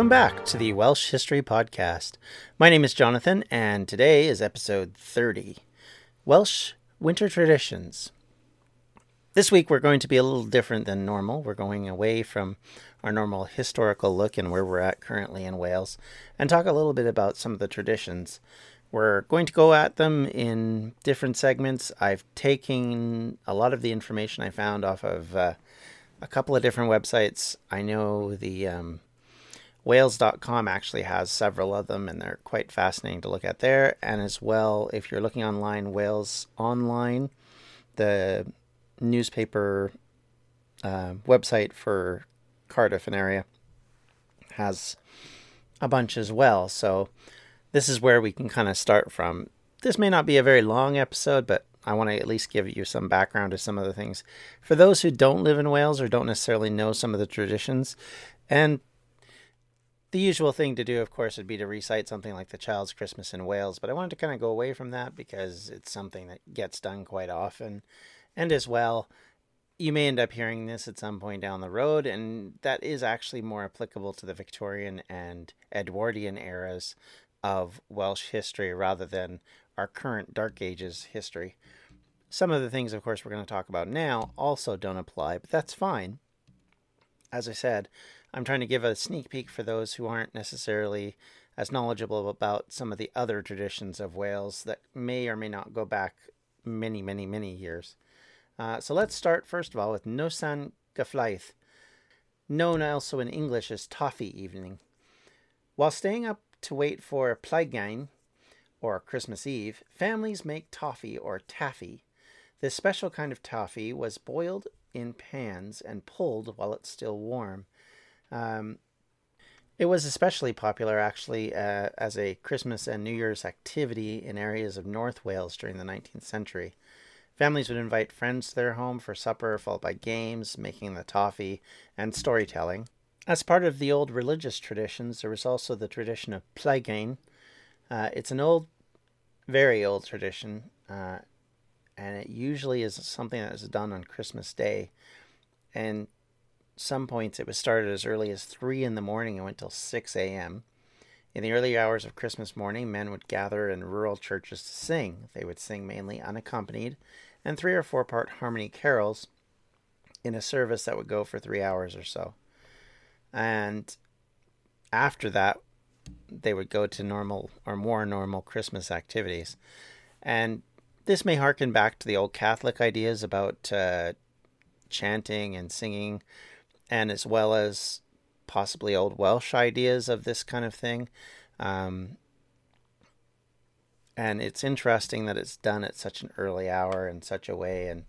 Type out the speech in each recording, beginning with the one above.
Welcome back to the Welsh History Podcast. My name is Jonathan, and today is episode 30 Welsh Winter Traditions. This week we're going to be a little different than normal. We're going away from our normal historical look and where we're at currently in Wales and talk a little bit about some of the traditions. We're going to go at them in different segments. I've taken a lot of the information I found off of uh, a couple of different websites. I know the um, Wales.com actually has several of them, and they're quite fascinating to look at there. And as well, if you're looking online, Wales Online, the newspaper uh, website for Cardiff and area has a bunch as well. So this is where we can kind of start from. This may not be a very long episode, but I want to at least give you some background to some of the things. For those who don't live in Wales or don't necessarily know some of the traditions, and the usual thing to do, of course, would be to recite something like the Child's Christmas in Wales, but I wanted to kind of go away from that because it's something that gets done quite often. And as well, you may end up hearing this at some point down the road, and that is actually more applicable to the Victorian and Edwardian eras of Welsh history rather than our current Dark Ages history. Some of the things, of course, we're going to talk about now also don't apply, but that's fine. As I said, I'm trying to give a sneak peek for those who aren't necessarily as knowledgeable about some of the other traditions of Wales that may or may not go back many, many, many years. Uh, so let's start first of all with Noson Gyflaith, known also in English as Toffee Evening. While staying up to wait for Plygain, or Christmas Eve, families make toffee or taffy. This special kind of toffee was boiled in pans and pulled while it's still warm. Um, it was especially popular, actually, uh, as a Christmas and New Year's activity in areas of North Wales during the 19th century. Families would invite friends to their home for supper, followed by games, making the toffee, and storytelling. As part of the old religious traditions, there was also the tradition of Plygain. Uh, it's an old, very old tradition, uh, and it usually is something that is done on Christmas Day. And some points it was started as early as 3 in the morning and went till 6 a.m. In the early hours of Christmas morning, men would gather in rural churches to sing. They would sing mainly unaccompanied and three or four part harmony carols in a service that would go for three hours or so. And after that, they would go to normal or more normal Christmas activities. And this may harken back to the old Catholic ideas about uh, chanting and singing and as well as possibly old Welsh ideas of this kind of thing. Um, and it's interesting that it's done at such an early hour in such a way, and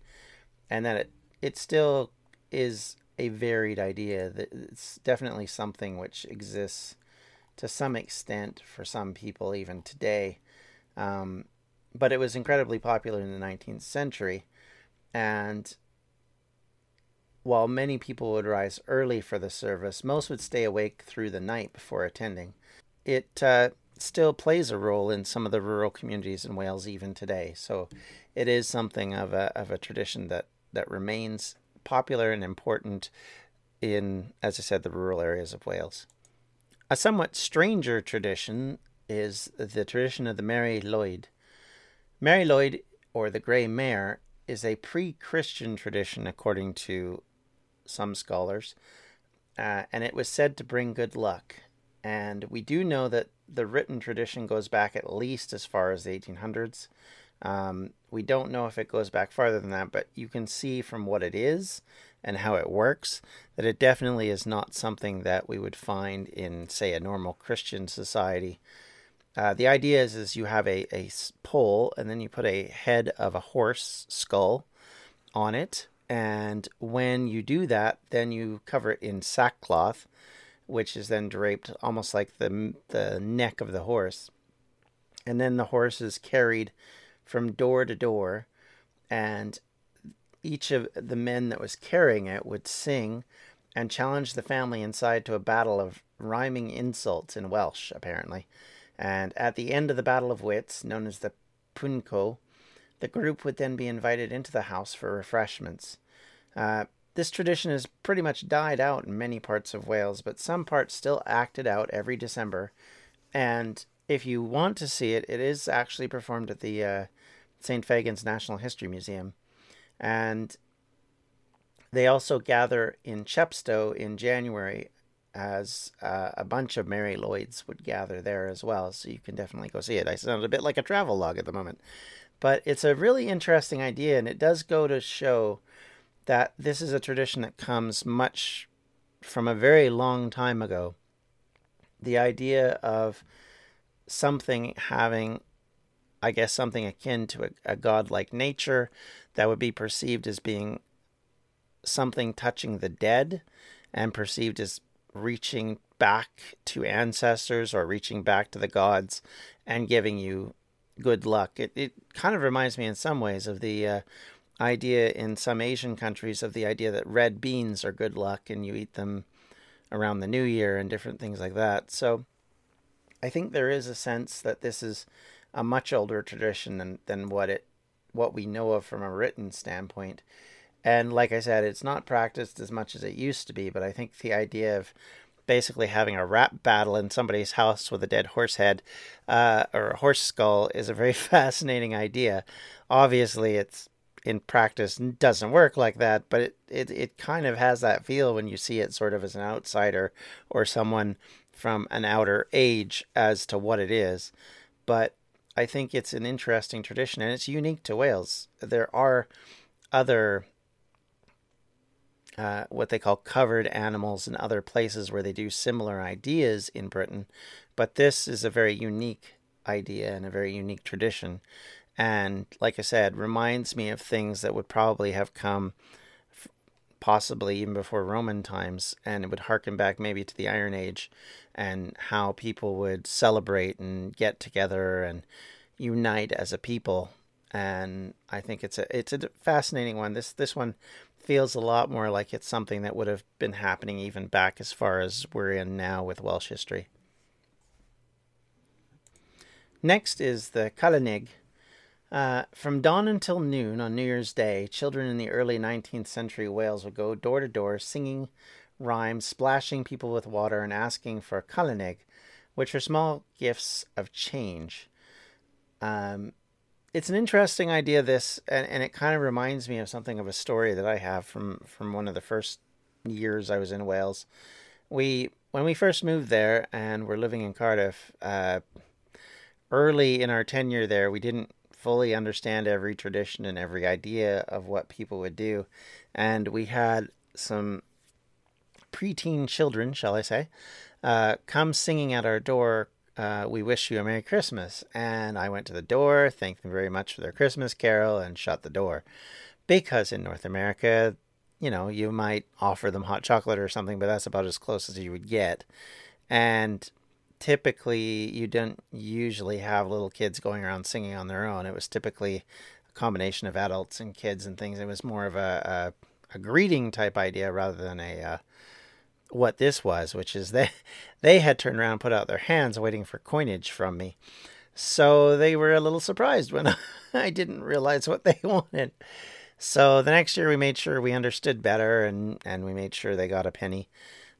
and that it it still is a varied idea. That it's definitely something which exists to some extent for some people even today. Um, but it was incredibly popular in the 19th century, and while many people would rise early for the service, most would stay awake through the night before attending. It uh, still plays a role in some of the rural communities in Wales even today. So it is something of a, of a tradition that, that remains popular and important in, as I said, the rural areas of Wales. A somewhat stranger tradition is the tradition of the Mari Lwyd. Mari Lwyd, or the Grey Mare, is a pre Christian tradition according to some scholars, uh, and it was said to bring good luck. And we do know that the written tradition goes back at least as far as the 1800s. Um, we don't know if it goes back farther than that, but you can see from what it is and how it works that it definitely is not something that we would find in, say, a normal Christian society. Uh, the idea is, is you have a, a pole and then you put a head of a horse skull on it and when you do that, then you cover it in sackcloth, which is then draped almost like the, the neck of the horse. And then the horse is carried from door to door, and each of the men that was carrying it would sing and challenge the family inside to a battle of rhyming insults in Welsh, apparently. And at the end of the Battle of Wits, known as the Pwnco, the group would then be invited into the house for refreshments. Uh, this tradition has pretty much died out in many parts of Wales, but some parts still act it out every December. And if you want to see it, it is actually performed at the uh, St. Fagan's National History Museum. And they also gather in Chepstow in January as uh, a bunch of Mary Lloyds would gather there as well. So you can definitely go see it. I sound a bit like a travel log at the moment. But it's a really interesting idea, and it does go to show that this is a tradition that comes much from a very long time ago. The idea of something having, I guess, something akin to a, a godlike nature that would be perceived as being something touching the dead and perceived as reaching back to ancestors or reaching back to the gods and giving you good luck. It, it kind of reminds me in some ways of the uh, idea in some Asian countries of the idea that red beans are good luck and you eat them around the new year and different things like that. So I think there is a sense that this is a much older tradition than, than what it what we know of from a written standpoint. And like I said, it's not practiced as much as it used to be, but I think the idea of basically having a rap battle in somebody's house with a dead horse head uh, or a horse skull is a very fascinating idea. Obviously, it's in practice doesn't work like that, but it, it, it kind of has that feel when you see it sort of as an outsider or someone from an outer age as to what it is. But I think it's an interesting tradition and it's unique to Wales. There are other uh, what they call covered animals in other places where they do similar ideas in Britain, but this is a very unique idea and a very unique tradition. And like I said, reminds me of things that would probably have come possibly even before Roman times, and it would harken back maybe to the Iron Age and how people would celebrate and get together and unite as a people. And I think it's a it's a fascinating one. This this one feels a lot more like it's something that would have been happening even back as far as we're in now with Welsh history. Next is the Calennig. Uh, from dawn until noon on New Year's Day, children in the early 19th century Wales would go door to door singing rhymes, splashing people with water, and asking for Calennig, which are small gifts of change. Um, it's an interesting idea this and, and it kind of reminds me of something of a story that i have from from one of the first years i was in wales. We when we first moved there and we're living in cardiff uh, early in our tenure there we didn't fully understand every tradition and every idea of what people would do. And we had some preteen children shall i say uh, come singing at our door uh, we wish you a Merry Christmas. And I went to the door, thanked them very much for their Christmas carol, and shut the door. Because in North America, you know, you might offer them hot chocolate or something, but that's about as close as you would get. And typically, you don't usually have little kids going around singing on their own. It was typically a combination of adults and kids and things. It was more of a, a, a greeting type idea rather than a. Uh, what this was, which is they they had turned around and put out their hands waiting for coinage from me. So they were a little surprised when I didn't realize what they wanted. So the next year we made sure we understood better and, and we made sure they got a penny.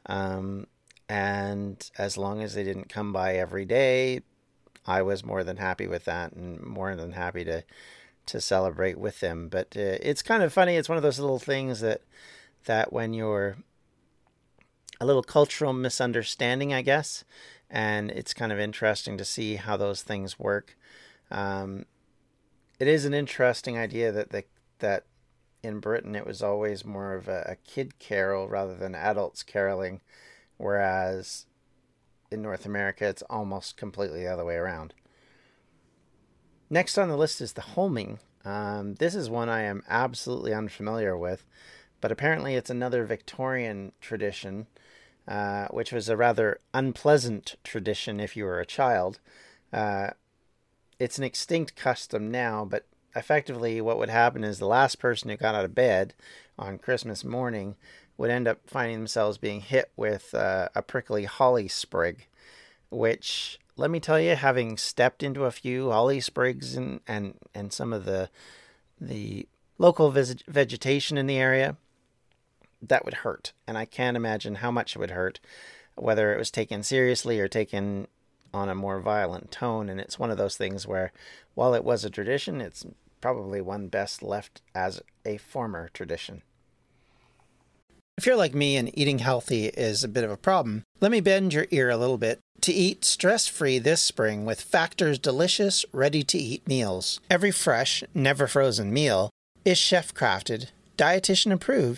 Um, and as long as they didn't come by every day, I was more than happy with that and more than happy to to celebrate with them. But uh, it's kind of funny. It's one of those little things that that when you're a little cultural misunderstanding, I guess. And it's kind of interesting to see how those things work. Um, it is an interesting idea that the, that in Britain it was always more of a, a kid carol rather than adults caroling, whereas in North America it's almost completely the other way around. Next on the list is the holming. Um, this is one I am absolutely unfamiliar with, but apparently it's another Victorian tradition uh, which was a rather unpleasant tradition if you were a child. Uh, it's an extinct custom now, but effectively, what would happen is the last person who got out of bed on Christmas morning would end up finding themselves being hit with uh, a prickly holly sprig, which let me tell you, having stepped into a few holly sprigs and and and some of the the local vegetation in the area, that would hurt. And I can't imagine how much it would hurt, whether it was taken seriously or taken on a more violent tone. And it's one of those things where, while it was a tradition, it's probably one best left as a former tradition. If you're like me and eating healthy is a bit of a problem, let me bend your ear a little bit to eat stress free this spring with Factor's delicious, ready to eat meals. Every fresh, never frozen meal is chef crafted, dietitian approved,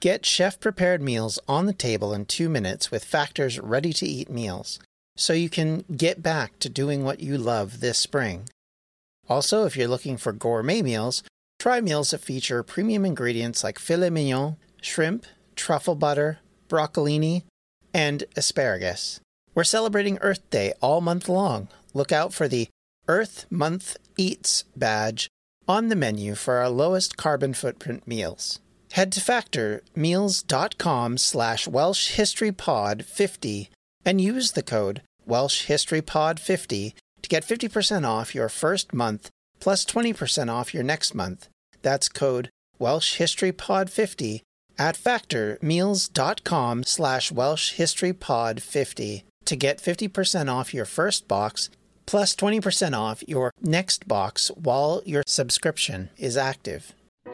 Get chef prepared meals on the table in two minutes with Factor's ready to eat meals so you can get back to doing what you love this spring. Also, if you're looking for gourmet meals, try meals that feature premium ingredients like filet mignon, shrimp, truffle butter, broccolini, and asparagus. We're celebrating Earth Day all month long. Look out for the Earth Month Eats badge on the menu for our lowest carbon footprint meals. Head to factormeals.com slash Welsh History Pod 50 and use the code Welsh History Pod 50 to get 50% off your first month plus 20% off your next month. That's code Welsh History Pod 50 at factormeals.com slash Welsh History Pod 50 to get 50% off your first box plus 20% off your next box while your subscription is active.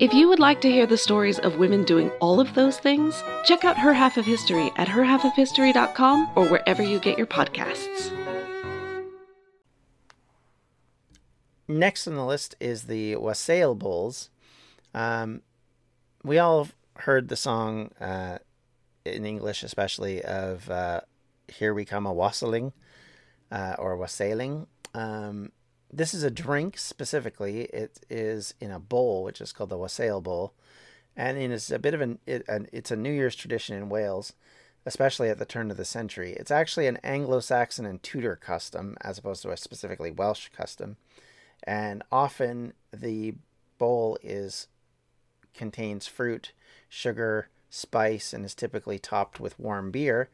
If you would like to hear the stories of women doing all of those things, check out Her Half of History at herhalfofhistory.com or wherever you get your podcasts. Next on the list is the Wassail Bowls. Um, we all heard the song uh, in English, especially of uh, "Here We Come a Wassailing" uh, or "Wassailing." Um, this is a drink specifically. It is in a bowl, which is called the Wassail Bowl, and it is a bit of an, it, an it's a New Year's tradition in Wales, especially at the turn of the century. It's actually an Anglo-Saxon and Tudor custom, as opposed to a specifically Welsh custom and often the bowl is contains fruit, sugar, spice, and is typically topped with warm beer,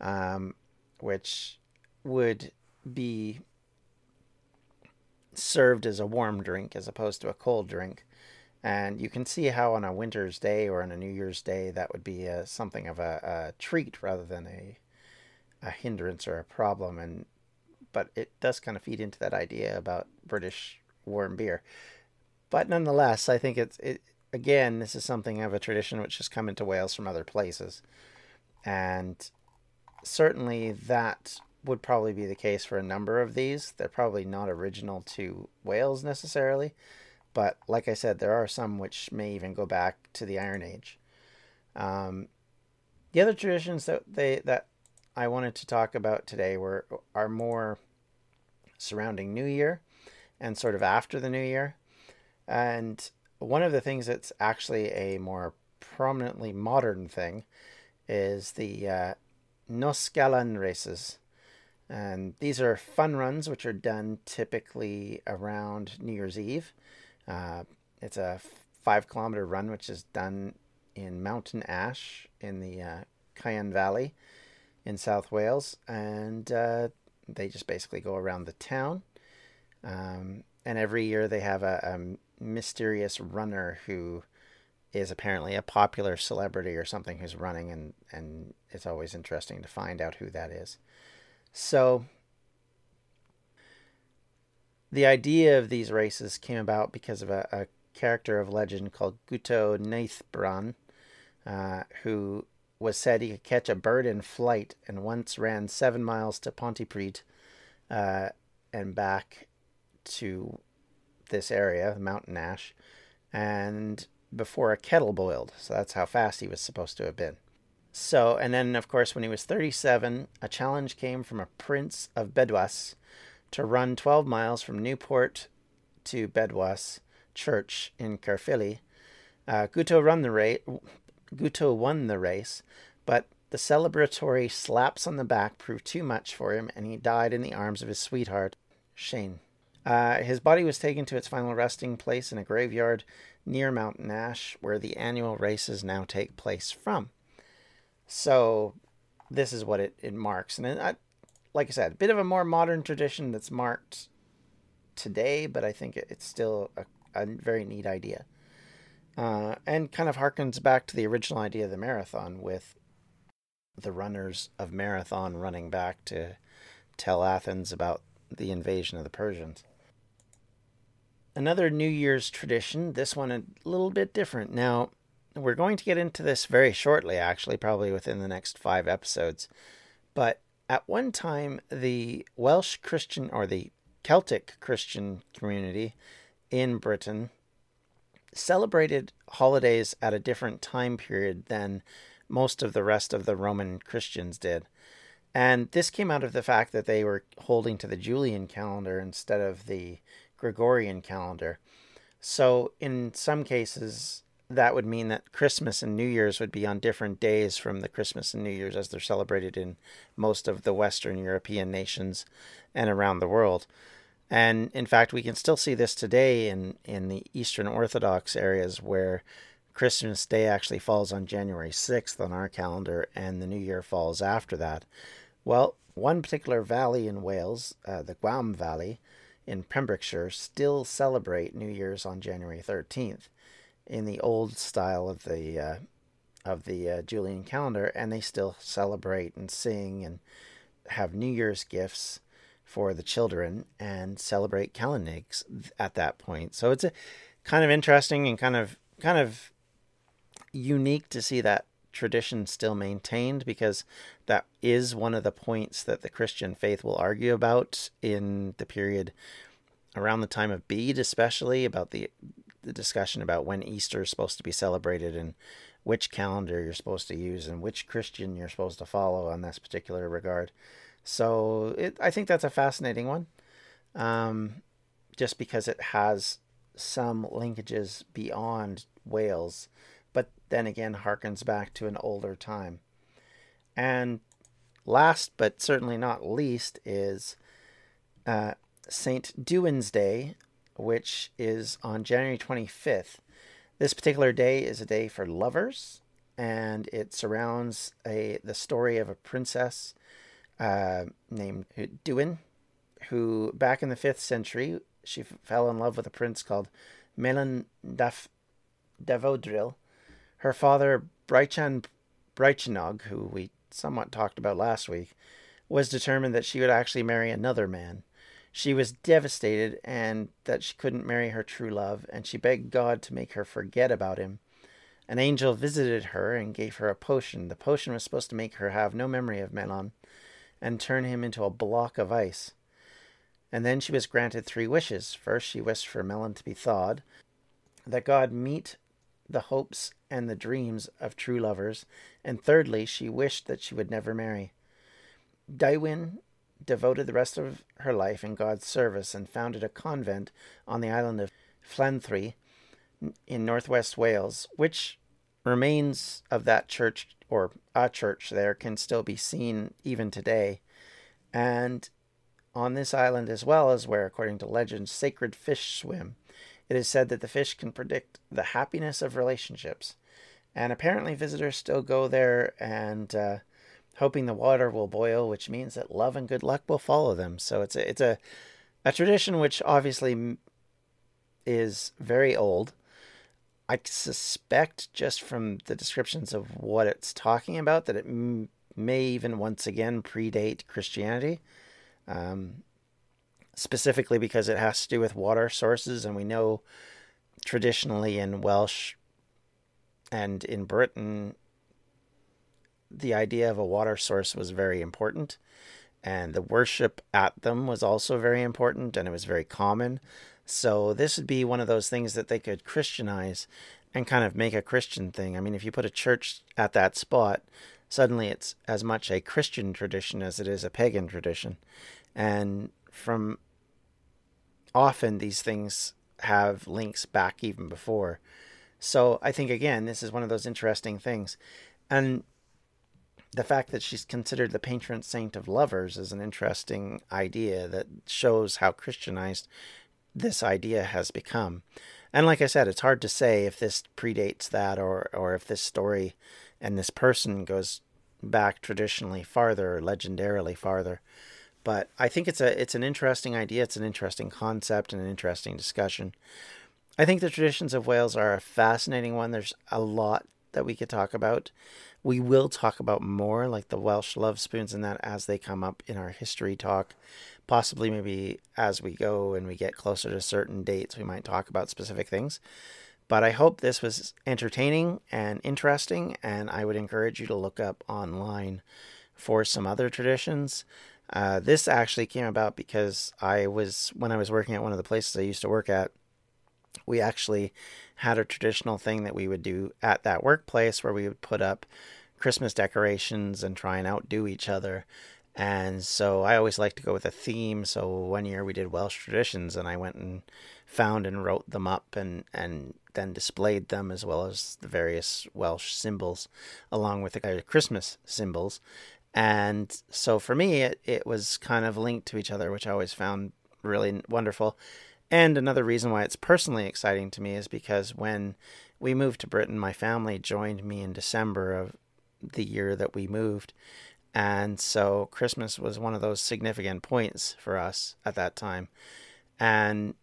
um, which would be served as a warm drink as opposed to a cold drink. And you can see how on a winter's day or on a New Year's day that would be a, something of a, a treat rather than a a hindrance or a problem. And but it does kind of feed into that idea about British warm beer. But nonetheless, I think it's it again. This is something of a tradition which has come into Wales from other places, and certainly that would probably be the case for a number of these. They're probably not original to Wales necessarily, but like I said, there are some which may even go back to the Iron Age. Um, the other traditions that they that I wanted to talk about today were are more surrounding New Year and sort of after the New Year. And one of the things that's actually a more prominently modern thing is the uh, Nos Galan races. And these are fun runs which are done typically around New Year's Eve. Uh, it's a five kilometer run which is done in Mountain Ash in the uh, Cynon Valley in South Wales, and uh, they just basically go around the town. Um, and every year they have a, a mysterious runner who is apparently a popular celebrity or something who's running, and, and it's always interesting to find out who that is. So, the idea of these races came about because of a, a character of legend called Guto Nyth Brân, uh, who was said he could catch a bird in flight and once ran seven miles to Pontypridd uh, and back to this area, mountain ash, and before a kettle boiled. So that's how fast he was supposed to have been. So, and then of course, when he was 37, a challenge came from a prince of Bedwas to run 12 miles from Newport to Bedwas Church in Caerphilly. Uh, Guto run the race. Guto won the race, but the celebratory slaps on the back proved too much for him, and he died in the arms of his sweetheart, Siân. Uh, his body was taken to its final resting place in a graveyard near Mountain Ash, where the annual races now take place from. So, this is what it, it marks. And I, like I said, a bit of a more modern tradition that's marked today, but I think it, it's still a, a very neat idea. Uh, and kind of harkens back to the original idea of the marathon with the runners of marathon running back to tell Athens about the invasion of the Persians. Another New Year's tradition, this one a little bit different. Now, we're going to get into this very shortly, actually, probably within the next five episodes. But at one time, the Welsh Christian or the Celtic Christian community in Britain celebrated holidays at a different time period than most of the rest of the Roman Christians did. And this came out of the fact that they were holding to the Julian calendar instead of the Gregorian calendar. So, in some cases, that would mean that Christmas and New Year's would be on different days from the Christmas and New Year's as they're celebrated in most of the Western European nations and around the world. And in fact, we can still see this today in, in the Eastern Orthodox areas where Christmas Day actually falls on January 6th on our calendar and the New Year falls after that. Well, one particular valley in Wales, uh, the Gwaun Valley in Pembrokeshire, still celebrate New Year's on January 13th in the old style of the uh, of the uh, Julian calendar, and they still celebrate and sing and have New Year's gifts for the children and celebrate Calennigs at that point. So it's a kind of interesting and kind of kind of unique to see that tradition still maintained because that is one of the points that the Christian faith will argue about in the period around the time of Bede, especially about the the discussion about when Easter is supposed to be celebrated and which calendar you're supposed to use and which Christian you're supposed to follow on this particular regard. So it, I think that's a fascinating one, um, just because it has some linkages beyond Wales but then again harkens back to an older time. And last but certainly not least is uh, St. Duin's Day, which is on January 25th. This particular day is a day for lovers, and it surrounds a the story of a princess uh, named Duin, who back in the fifth century she f- fell in love with a prince called Maelon Daf Dafodrill, her father, Brychan Brycheiniog, who we somewhat talked about last week, was determined that she would actually marry another man. She was devastated and that she couldn't marry her true love, and she begged God to make her forget about him. An angel visited her and gave her a potion. The potion was supposed to make her have no memory of Maelon and turn him into a block of ice. And then she was granted three wishes. First, she wished for Maelon to be thawed, that God meet the hopes and the dreams of true lovers, and thirdly, she wished that she would never marry. Dywyn devoted the rest of her life in God's service and founded a convent on the island of Llanddwyn in northwest Wales, which remains of that church or a church there can still be seen even today. And on this island as well as where, according to legend, sacred fish swim. It is said that the fish can predict the happiness of relationships, and apparently visitors still go there and uh, hoping the water will boil, which means that love and good luck will follow them. So it's a it's a a tradition which obviously is very old. I suspect just from the descriptions of what it's talking about that it m- may even once again predate Christianity. Um, specifically because it has to do with water sources, and we know traditionally in Welsh and in Britain, the idea of a water source was very important. and the worship at them was also very important and it was very common. So this would be one of those things that they could Christianize and kind of make a Christian thing. I mean, if you put a church at that spot, suddenly it's as much a Christian tradition as it is a pagan tradition. And from often these things have links back even before. So I think again, this is one of those interesting things. And the fact that she's considered the patron saint of lovers is an interesting idea that shows how Christianized this idea has become. And like I said, it's hard to say if this predates that or, or if this story and this person goes back traditionally farther or legendarily farther. But I think it's a it's an interesting idea, it's an interesting concept and an interesting discussion. I think the traditions of Wales are a fascinating one. There's a lot that we could talk about. We will talk about more, like the Welsh love spoons and that, as they come up in our history talk. Possibly, maybe as we go and we get closer to certain dates, we might talk about specific things. But I hope this was entertaining and interesting, and I would encourage you to look up online for some other traditions. Uh, this actually came about because I was, when I was working at one of the places I used to work at, we actually had a traditional thing that we would do at that workplace where we would put up Christmas decorations and try and outdo each other. And so I always like to go with a theme. So one year we did Welsh traditions, and I went and found and wrote them up and, and then displayed them as well as the various Welsh symbols along with the Christmas symbols. And so for me, it, it was kind of linked to each other, which I always found really wonderful. And another reason why it's personally exciting to me is because when we moved to Britain, my family joined me in December of the year that we moved. And so Christmas was one of those significant points for us at that time. And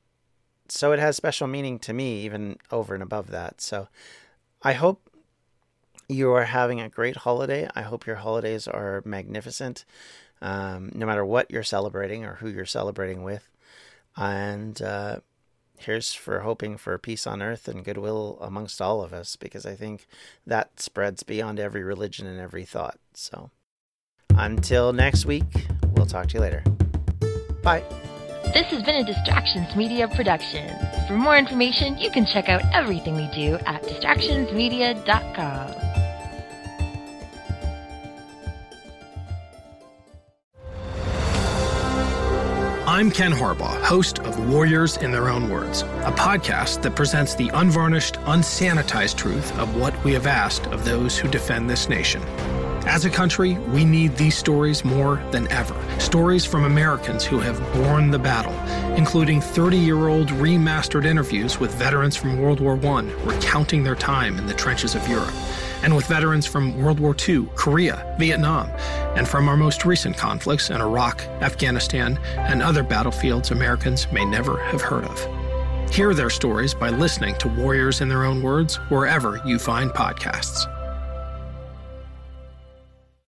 so it has special meaning to me, even over and above that. So I hope you are having a great holiday. I hope your holidays are magnificent, um, no matter what you're celebrating or who you're celebrating with. And uh, here's for hoping for peace on earth and goodwill amongst all of us, because I think that spreads beyond every religion and every thought. So until next week, we'll talk to you later. Bye. This has been a Distractions Media production. For more information, you can check out everything we do at distractionsmedia.com. I'm Ken Harbaugh, host of Warriors in Their Own Words, a podcast that presents the unvarnished, unsanitized truth of what we have asked of those who defend this nation. As a country, we need these stories more than ever. Stories from Americans who have borne the battle, including 30 year old remastered interviews with veterans from World War I recounting their time in the trenches of Europe and with veterans from World War II, Korea, Vietnam, and from our most recent conflicts in Iraq, Afghanistan, and other battlefields Americans may never have heard of. Hear their stories by listening to Warriors in Their Own Words wherever you find podcasts.